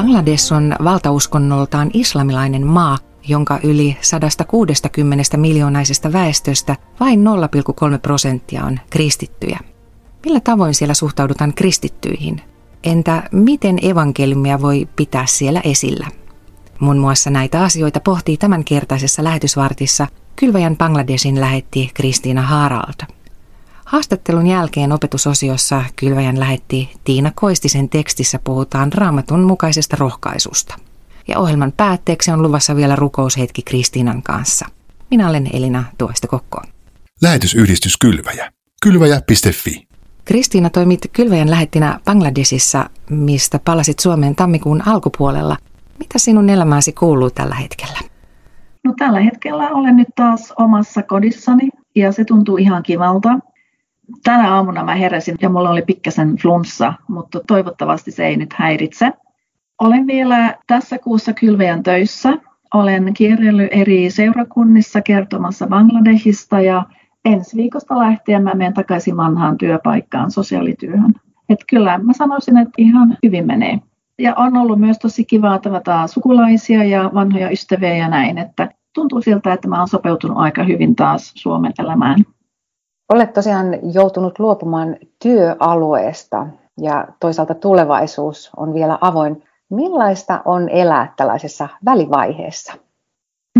Bangladesh on valtauskonnoltaan islamilainen maa, jonka yli 160 miljoonaisesta väestöstä vain 0,3 prosenttia on kristittyjä. Millä tavoin siellä suhtaudutaan kristittyihin? Entä miten evankeliumia voi pitää siellä esillä? Muun muassa näitä asioita pohtii tämänkertaisessa lähetysvartissa Kylväjän Bangladesin lähetti Kristiina Harald. Haastattelun jälkeen opetusosiossa Kylväjän lähetti Tiina Koistisen tekstissä puhutaan raamatun mukaisesta rohkaisusta. Ja ohjelman päätteeksi on luvassa vielä rukoushetki Kristiinan kanssa. Minä olen Elina Tuoista Kokko. Lähetysyhdistys Kylväjä. Kylväjä.fi Kristiina toimit Kylväjän lähettinä Bangladesissa, mistä palasit Suomeen tammikuun alkupuolella. Mitä sinun elämääsi kuuluu tällä hetkellä? No tällä hetkellä olen nyt taas omassa kodissani ja se tuntuu ihan kivalta. Tänä aamuna mä heräsin ja mulla oli pikkasen flunssa, mutta toivottavasti se ei nyt häiritse. Olen vielä tässä kuussa kylväjän töissä. Olen kierrellyt eri seurakunnissa kertomassa Bangladesista ja ensi viikosta lähtien mä menen takaisin vanhaan työpaikkaan sosiaalityöhön. Et kyllä mä sanoisin, että ihan hyvin menee. Ja on ollut myös tosi kiva tavata sukulaisia ja vanhoja ystäviä ja näin, että tuntuu siltä, että mä oon sopeutunut aika hyvin taas Suomen elämään. Olet tosiaan joutunut luopumaan työalueesta ja toisaalta tulevaisuus on vielä avoin. Millaista on elää tällaisessa välivaiheessa?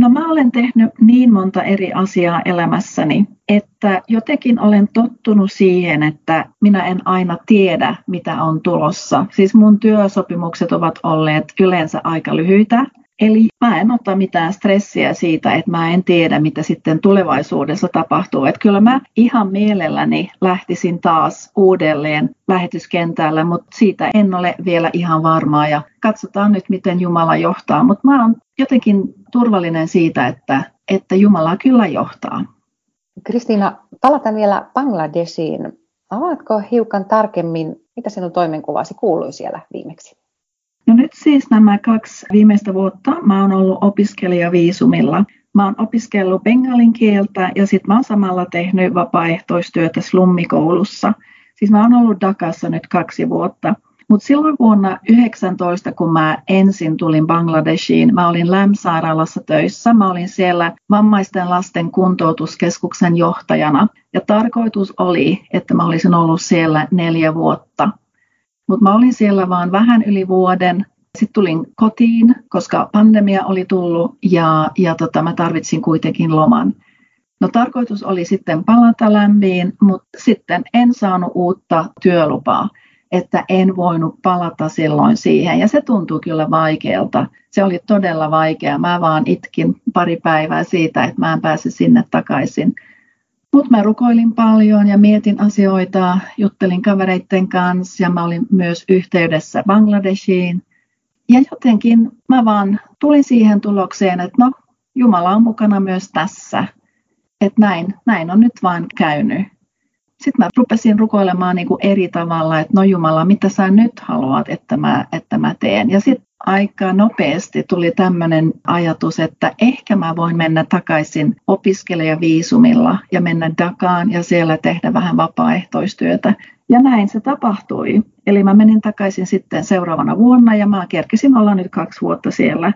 No mä olen tehnyt niin monta eri asiaa elämässäni, että jotenkin olen tottunut siihen, että minä en aina tiedä, mitä on tulossa. Siis mun työsopimukset ovat olleet yleensä aika lyhyitä Eli mä en ota mitään stressiä siitä, että mä en tiedä, mitä sitten tulevaisuudessa tapahtuu. Että kyllä mä ihan mielelläni lähtisin taas uudelleen lähetyskentällä, mutta siitä en ole vielä ihan varmaa ja katsotaan nyt, miten Jumala johtaa. Mutta mä oon jotenkin turvallinen siitä, että, että Jumala kyllä johtaa. Kristiina, palataan vielä Bangladesiin. Avaatko hiukan tarkemmin, mitä sinun toimenkuvasi kuului siellä viimeksi? No nyt siis nämä kaksi viimeistä vuotta mä oon ollut opiskelijaviisumilla. Mä oon opiskellut bengalin kieltä ja sitten mä oon samalla tehnyt vapaaehtoistyötä slummikoulussa. Siis mä oon ollut Dakassa nyt kaksi vuotta. Mutta silloin vuonna 19, kun mä ensin tulin Bangladeshiin, mä olin LÄM-sairaalassa töissä. Mä olin siellä vammaisten lasten kuntoutuskeskuksen johtajana. Ja tarkoitus oli, että mä olisin ollut siellä neljä vuotta. Mutta mä olin siellä vaan vähän yli vuoden. Sitten tulin kotiin, koska pandemia oli tullut ja, ja tota, mä tarvitsin kuitenkin loman. No tarkoitus oli sitten palata lämpiin, mutta sitten en saanut uutta työlupaa, että en voinut palata silloin siihen. Ja se tuntui kyllä vaikealta. Se oli todella vaikea. Mä vaan itkin pari päivää siitä, että mä en pääse sinne takaisin. Mutta mä rukoilin paljon ja mietin asioita, juttelin kavereiden kanssa ja mä olin myös yhteydessä Bangladeshiin. Ja jotenkin mä vaan tulin siihen tulokseen, että no Jumala on mukana myös tässä. Että näin, näin on nyt vaan käynyt. Sitten mä rupesin rukoilemaan niin kuin eri tavalla, että no Jumala, mitä sä nyt haluat, että mä, että mä teen. Ja sitten aika nopeasti tuli tämmöinen ajatus, että ehkä mä voin mennä takaisin opiskelijaviisumilla ja mennä Dakaan ja siellä tehdä vähän vapaaehtoistyötä. Ja näin se tapahtui. Eli mä menin takaisin sitten seuraavana vuonna ja mä kerkesin olla nyt kaksi vuotta siellä.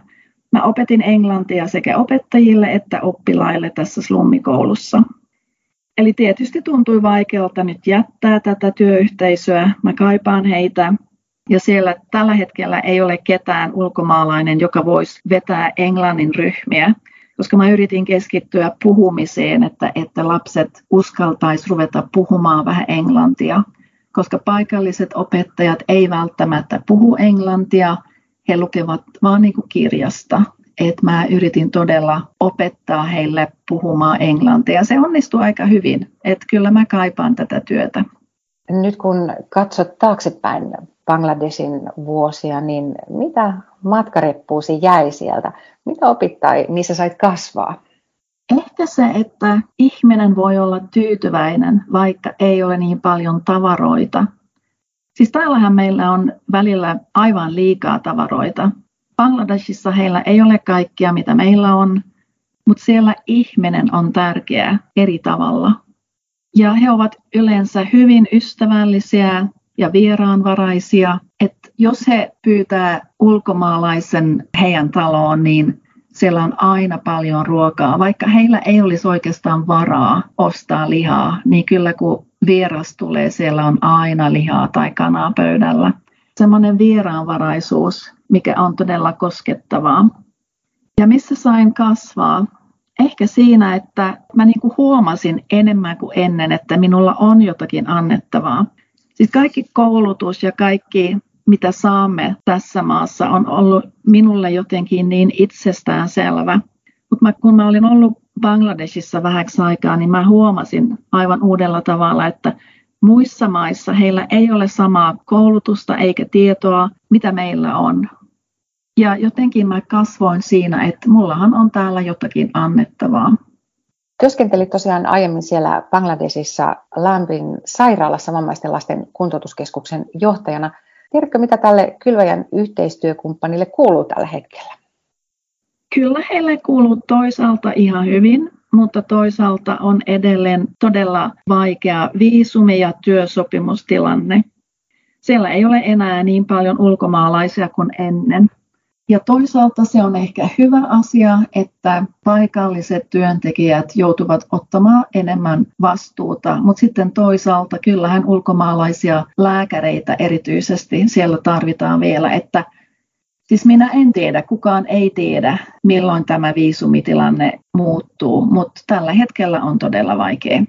Mä opetin englantia sekä opettajille että oppilaille tässä slummikoulussa. Eli tietysti tuntui vaikealta nyt jättää tätä työyhteisöä. Mä kaipaan heitä ja siellä tällä hetkellä ei ole ketään ulkomaalainen, joka voisi vetää englannin ryhmiä, koska mä yritin keskittyä puhumiseen, että, että lapset uskaltaisi ruveta puhumaan vähän englantia, koska paikalliset opettajat ei välttämättä puhu englantia, he lukevat vaan niin kuin kirjasta. Et mä yritin todella opettaa heille puhumaan englantia. Se onnistui aika hyvin, että kyllä mä kaipaan tätä työtä. Nyt kun katsot taaksepäin Bangladesin vuosia, niin mitä matkareppuusi jäi sieltä? Mitä opit tai missä sait kasvaa? Ehkä se, että ihminen voi olla tyytyväinen, vaikka ei ole niin paljon tavaroita. Siis täällähän meillä on välillä aivan liikaa tavaroita. Bangladesissa heillä ei ole kaikkia, mitä meillä on, mutta siellä ihminen on tärkeä eri tavalla. Ja he ovat yleensä hyvin ystävällisiä, ja vieraanvaraisia. Että jos he pyytää ulkomaalaisen heidän taloon, niin siellä on aina paljon ruokaa. Vaikka heillä ei olisi oikeastaan varaa ostaa lihaa, niin kyllä kun vieras tulee, siellä on aina lihaa tai kanaa pöydällä. Semmoinen vieraanvaraisuus, mikä on todella koskettavaa. Ja missä sain kasvaa? Ehkä siinä, että mä niin kuin huomasin enemmän kuin ennen, että minulla on jotakin annettavaa. Siis kaikki koulutus ja kaikki, mitä saamme tässä maassa, on ollut minulle jotenkin niin itsestään selvä. Mutta kun mä olin ollut Bangladesissa vähäksi aikaa, niin mä huomasin aivan uudella tavalla, että muissa maissa heillä ei ole samaa koulutusta eikä tietoa, mitä meillä on. Ja jotenkin mä kasvoin siinä, että mullahan on täällä jotakin annettavaa. Työskentelit tosiaan aiemmin siellä Bangladesissa Lambin sairaalassa vammaisten lasten kuntoutuskeskuksen johtajana. Tiedätkö, mitä tälle kylväjän yhteistyökumppanille kuuluu tällä hetkellä? Kyllä heille kuuluu toisaalta ihan hyvin, mutta toisaalta on edelleen todella vaikea viisumi- ja työsopimustilanne. Siellä ei ole enää niin paljon ulkomaalaisia kuin ennen. Ja toisaalta se on ehkä hyvä asia, että paikalliset työntekijät joutuvat ottamaan enemmän vastuuta, mutta sitten toisaalta kyllähän ulkomaalaisia lääkäreitä erityisesti siellä tarvitaan vielä, että Siis minä en tiedä, kukaan ei tiedä, milloin tämä viisumitilanne muuttuu, mutta tällä hetkellä on todella vaikea.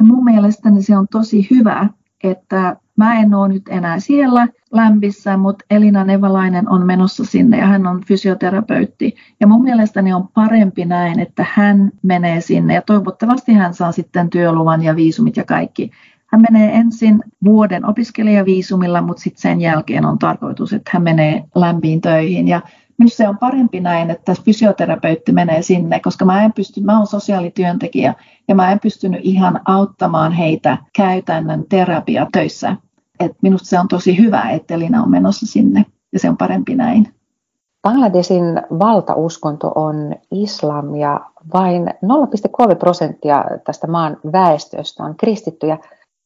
Mun mielestäni se on tosi hyvä, että Mä en ole nyt enää siellä lämpissä, mutta Elina Nevalainen on menossa sinne ja hän on fysioterapeutti. Ja mun mielestäni on parempi näin, että hän menee sinne ja toivottavasti hän saa sitten työluvan ja viisumit ja kaikki. Hän menee ensin vuoden opiskelijaviisumilla, mutta sitten sen jälkeen on tarkoitus, että hän menee lämpiin töihin. Ja Minusta se on parempi näin, että fysioterapeutti menee sinne, koska mä en pysty, mä olen sosiaalityöntekijä ja mä en pystynyt ihan auttamaan heitä käytännön terapiatöissä et minusta se on tosi hyvä, että Elina on menossa sinne ja se on parempi näin. Bangladesin valtauskonto on islam ja vain 0,3 prosenttia tästä maan väestöstä on kristittyjä.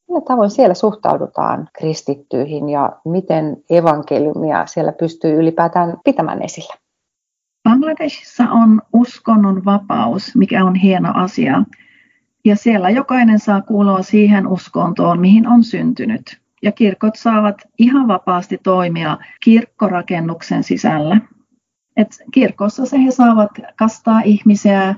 Millä tavoin siellä suhtaudutaan kristittyihin ja miten evankeliumia siellä pystyy ylipäätään pitämään esillä? Bangladesissa on uskonnon vapaus, mikä on hieno asia. Ja siellä jokainen saa kuulua siihen uskontoon, mihin on syntynyt ja kirkot saavat ihan vapaasti toimia kirkkorakennuksen sisällä. Et kirkossa se he saavat kastaa ihmisiä,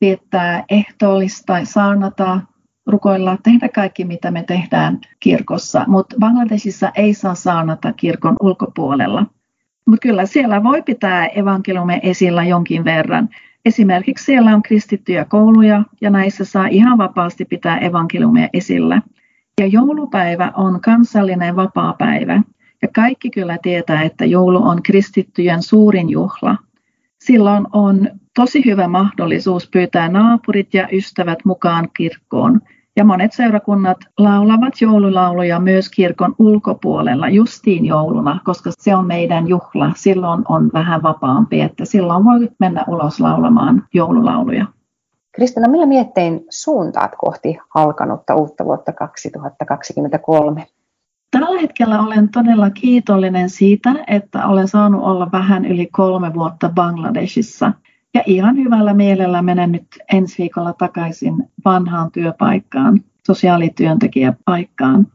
viettää ehtoollista, saarnata, rukoilla, tehdä kaikki mitä me tehdään kirkossa, mutta Bangladesissa ei saa saarnata kirkon ulkopuolella. Mutta kyllä siellä voi pitää evankeliumia esillä jonkin verran. Esimerkiksi siellä on kristittyjä kouluja ja näissä saa ihan vapaasti pitää evankeliumia esillä. Ja joulupäivä on kansallinen vapaapäivä. Ja kaikki kyllä tietää, että joulu on kristittyjen suurin juhla. Silloin on tosi hyvä mahdollisuus pyytää naapurit ja ystävät mukaan kirkkoon. Ja monet seurakunnat laulavat joululauluja myös kirkon ulkopuolella justiin jouluna, koska se on meidän juhla. Silloin on vähän vapaampi, että silloin voi mennä ulos laulamaan joululauluja. Kristina, millä miettein suuntaat kohti alkanutta uutta vuotta 2023? Tällä hetkellä olen todella kiitollinen siitä, että olen saanut olla vähän yli kolme vuotta Bangladesissa. Ja ihan hyvällä mielellä menen nyt ensi viikolla takaisin vanhaan työpaikkaan, sosiaalityöntekijäpaikkaan.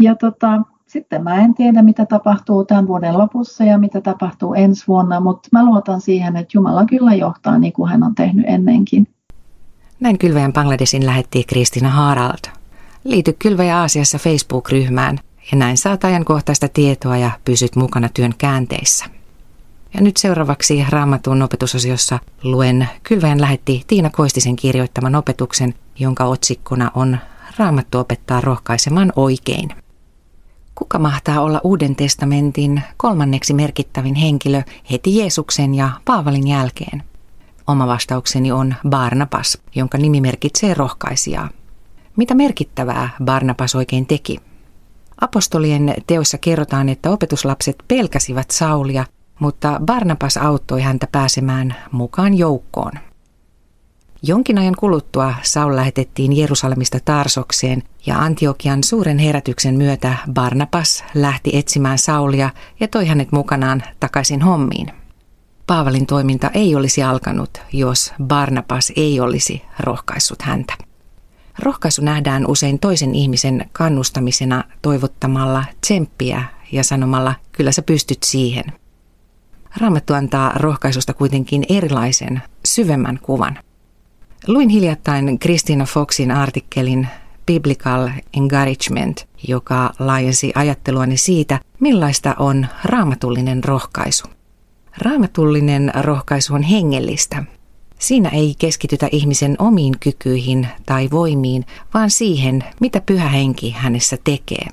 Ja tota, sitten mä en tiedä, mitä tapahtuu tämän vuoden lopussa ja mitä tapahtuu ensi vuonna, mutta mä luotan siihen, että Jumala kyllä johtaa niin kuin hän on tehnyt ennenkin. Näin Kylväjän Bangladesin lähetti Kristina Harald. Liity Kylväjä Aasiassa Facebook-ryhmään ja näin saat ajankohtaista tietoa ja pysyt mukana työn käänteissä. Ja nyt seuraavaksi Raamatun opetusosiossa luen Kylväjän lähetti Tiina Koistisen kirjoittaman opetuksen, jonka otsikkona on Raamattu opettaa rohkaisemaan oikein. Kuka mahtaa olla Uuden testamentin kolmanneksi merkittävin henkilö heti Jeesuksen ja Paavalin jälkeen – Oma vastaukseni on Barnabas, jonka nimi merkitsee rohkaisijaa. Mitä merkittävää Barnabas oikein teki? Apostolien teoissa kerrotaan, että opetuslapset pelkäsivät Saulia, mutta Barnabas auttoi häntä pääsemään mukaan joukkoon. Jonkin ajan kuluttua Saul lähetettiin Jerusalemista Tarsokseen Ja Antiokian suuren herätyksen myötä Barnabas lähti etsimään Saulia ja toi hänet mukanaan takaisin hommiin. Paavalin toiminta ei olisi alkanut, jos Barnabas ei olisi rohkaissut häntä. Rohkaisu nähdään usein toisen ihmisen kannustamisena toivottamalla tsemppiä ja sanomalla kyllä sä pystyt siihen. Raamattu antaa rohkaisusta kuitenkin erilaisen, syvemmän kuvan. Luin hiljattain Christina Foxin artikkelin Biblical Encouragement, joka laajensi ajatteluani siitä, millaista on raamatullinen rohkaisu. Raamatullinen rohkaisu on hengellistä. Siinä ei keskitytä ihmisen omiin kykyihin tai voimiin, vaan siihen, mitä pyhä henki hänessä tekee.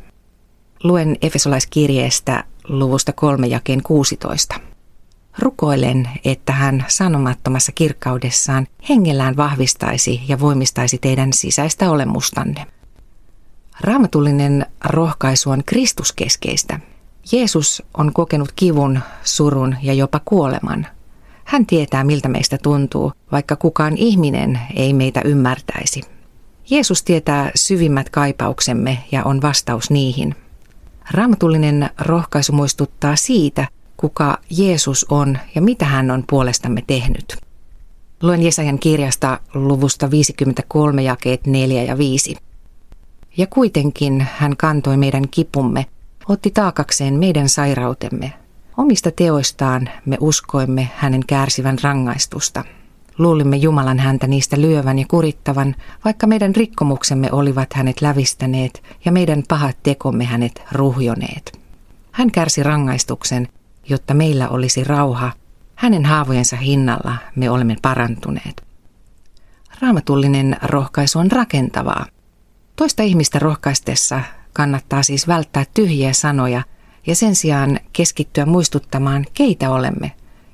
Luen Efesolaiskirjeestä luvusta 3 jakeen 16. Rukoilen, että hän sanomattomassa kirkkaudessaan hengellään vahvistaisi ja voimistaisi teidän sisäistä olemustanne. Raamatullinen rohkaisu on Kristuskeskeistä. Jeesus on kokenut kivun, surun ja jopa kuoleman. Hän tietää, miltä meistä tuntuu, vaikka kukaan ihminen ei meitä ymmärtäisi. Jeesus tietää syvimmät kaipauksemme ja on vastaus niihin. Raamatullinen rohkaisu muistuttaa siitä, kuka Jeesus on ja mitä hän on puolestamme tehnyt. Luen Jesajan kirjasta luvusta 53 jakeet 4 ja 5. Ja kuitenkin hän kantoi meidän kipumme, otti taakakseen meidän sairautemme. Omista teoistaan me uskoimme hänen kärsivän rangaistusta. Luulimme Jumalan häntä niistä lyövän ja kurittavan, vaikka meidän rikkomuksemme olivat hänet lävistäneet ja meidän pahat tekomme hänet ruhjoneet. Hän kärsi rangaistuksen, jotta meillä olisi rauha. Hänen haavojensa hinnalla me olemme parantuneet. Raamatullinen rohkaisu on rakentavaa. Toista ihmistä rohkaistessa kannattaa siis välttää tyhjiä sanoja ja sen sijaan keskittyä muistuttamaan, keitä olemme,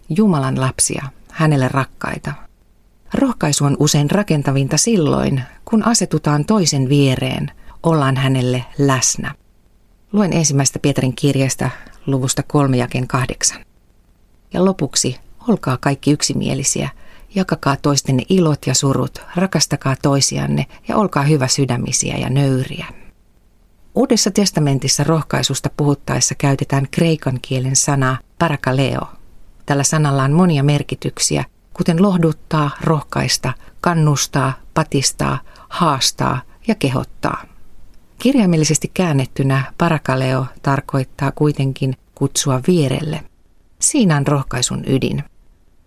Jumalan lapsia, hänelle rakkaita. Rohkaisu on usein rakentavinta silloin, kun asetutaan toisen viereen, ollaan hänelle läsnä. Luen ensimmäistä Pietarin kirjasta luvusta 3 jakeen 8. Ja lopuksi, olkaa kaikki yksimielisiä, jakakaa toistenne ilot ja surut, rakastakaa toisianne ja olkaa hyvä sydämisiä ja nöyriä. Uudessa testamentissa rohkaisusta puhuttaessa käytetään kreikan kielen sanaa parakaleo. Tällä sanalla on monia merkityksiä, kuten lohduttaa, rohkaista, kannustaa, patistaa, haastaa ja kehottaa. Kirjaimellisesti käännettynä parakaleo tarkoittaa kuitenkin kutsua vierelle. Siinä on rohkaisun ydin.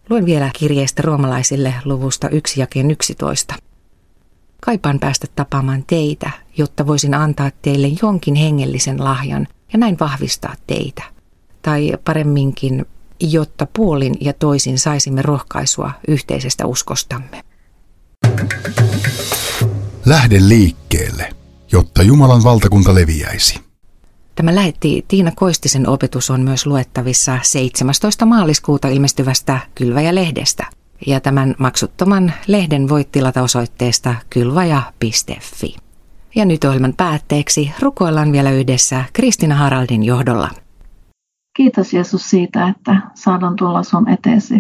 Luen vielä kirjeestä roomalaisille luvusta 1 jakeen 11. Kaipaan päästä tapaamaan teitä, jotta voisin antaa teille jonkin hengellisen lahjan ja näin vahvistaa teitä. Tai paremminkin, jotta puolin ja toisin saisimme rohkaisua yhteisestä uskostamme. Lähde liikkeelle jotta Jumalan valtakunta leviäisi. Tämä lähetti Tiina Koistisen opetus on myös luettavissa 17. maaliskuuta ilmestyvästä Kylväjä-lehdestä. Ja tämän maksuttoman lehden voit tilata osoitteesta kylvaja.fi. Ja nyt ohjelman päätteeksi rukoillaan vielä yhdessä Kristina Haraldin johdolla. Kiitos Jeesus siitä, että saadaan tulla sun eteesi.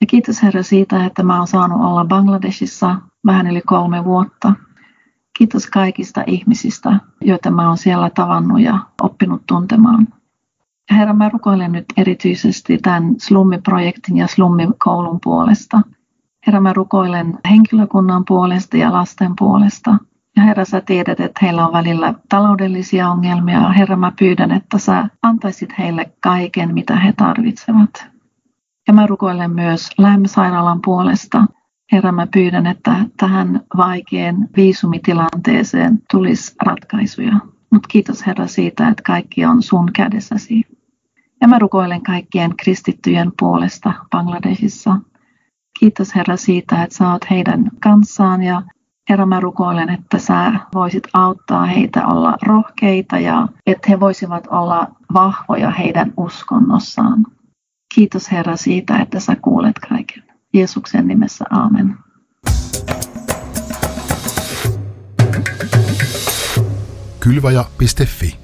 Ja kiitos Herra siitä, että mä oon saanut olla Bangladesissa vähän yli kolme vuotta – Kiitos kaikista ihmisistä, joita mä oon siellä tavannut ja oppinut tuntemaan. Herra, mä rukoilen nyt erityisesti tämän slummiprojektin ja slummikoulun puolesta. Herra, mä rukoilen henkilökunnan puolesta ja lasten puolesta. Ja Herra, sä tiedät, että heillä on välillä taloudellisia ongelmia. Herra, mä pyydän, että sä antaisit heille kaiken, mitä he tarvitsevat. Ja mä rukoilen myös Lämmösairaalan puolesta. Herra, mä pyydän, että tähän vaikeaan viisumitilanteeseen tulisi ratkaisuja. Mutta kiitos Herra siitä, että kaikki on sun kädessäsi. Ja mä rukoilen kaikkien kristittyjen puolesta Bangladesissa. Kiitos Herra siitä, että sä oot heidän kanssaan ja Herra, mä rukoilen, että sä voisit auttaa heitä olla rohkeita ja että he voisivat olla vahvoja heidän uskonnossaan. Kiitos Herra siitä, että sä kuulet kaiken. Jeesuksen nimessä, aamen. Kylvaja.fi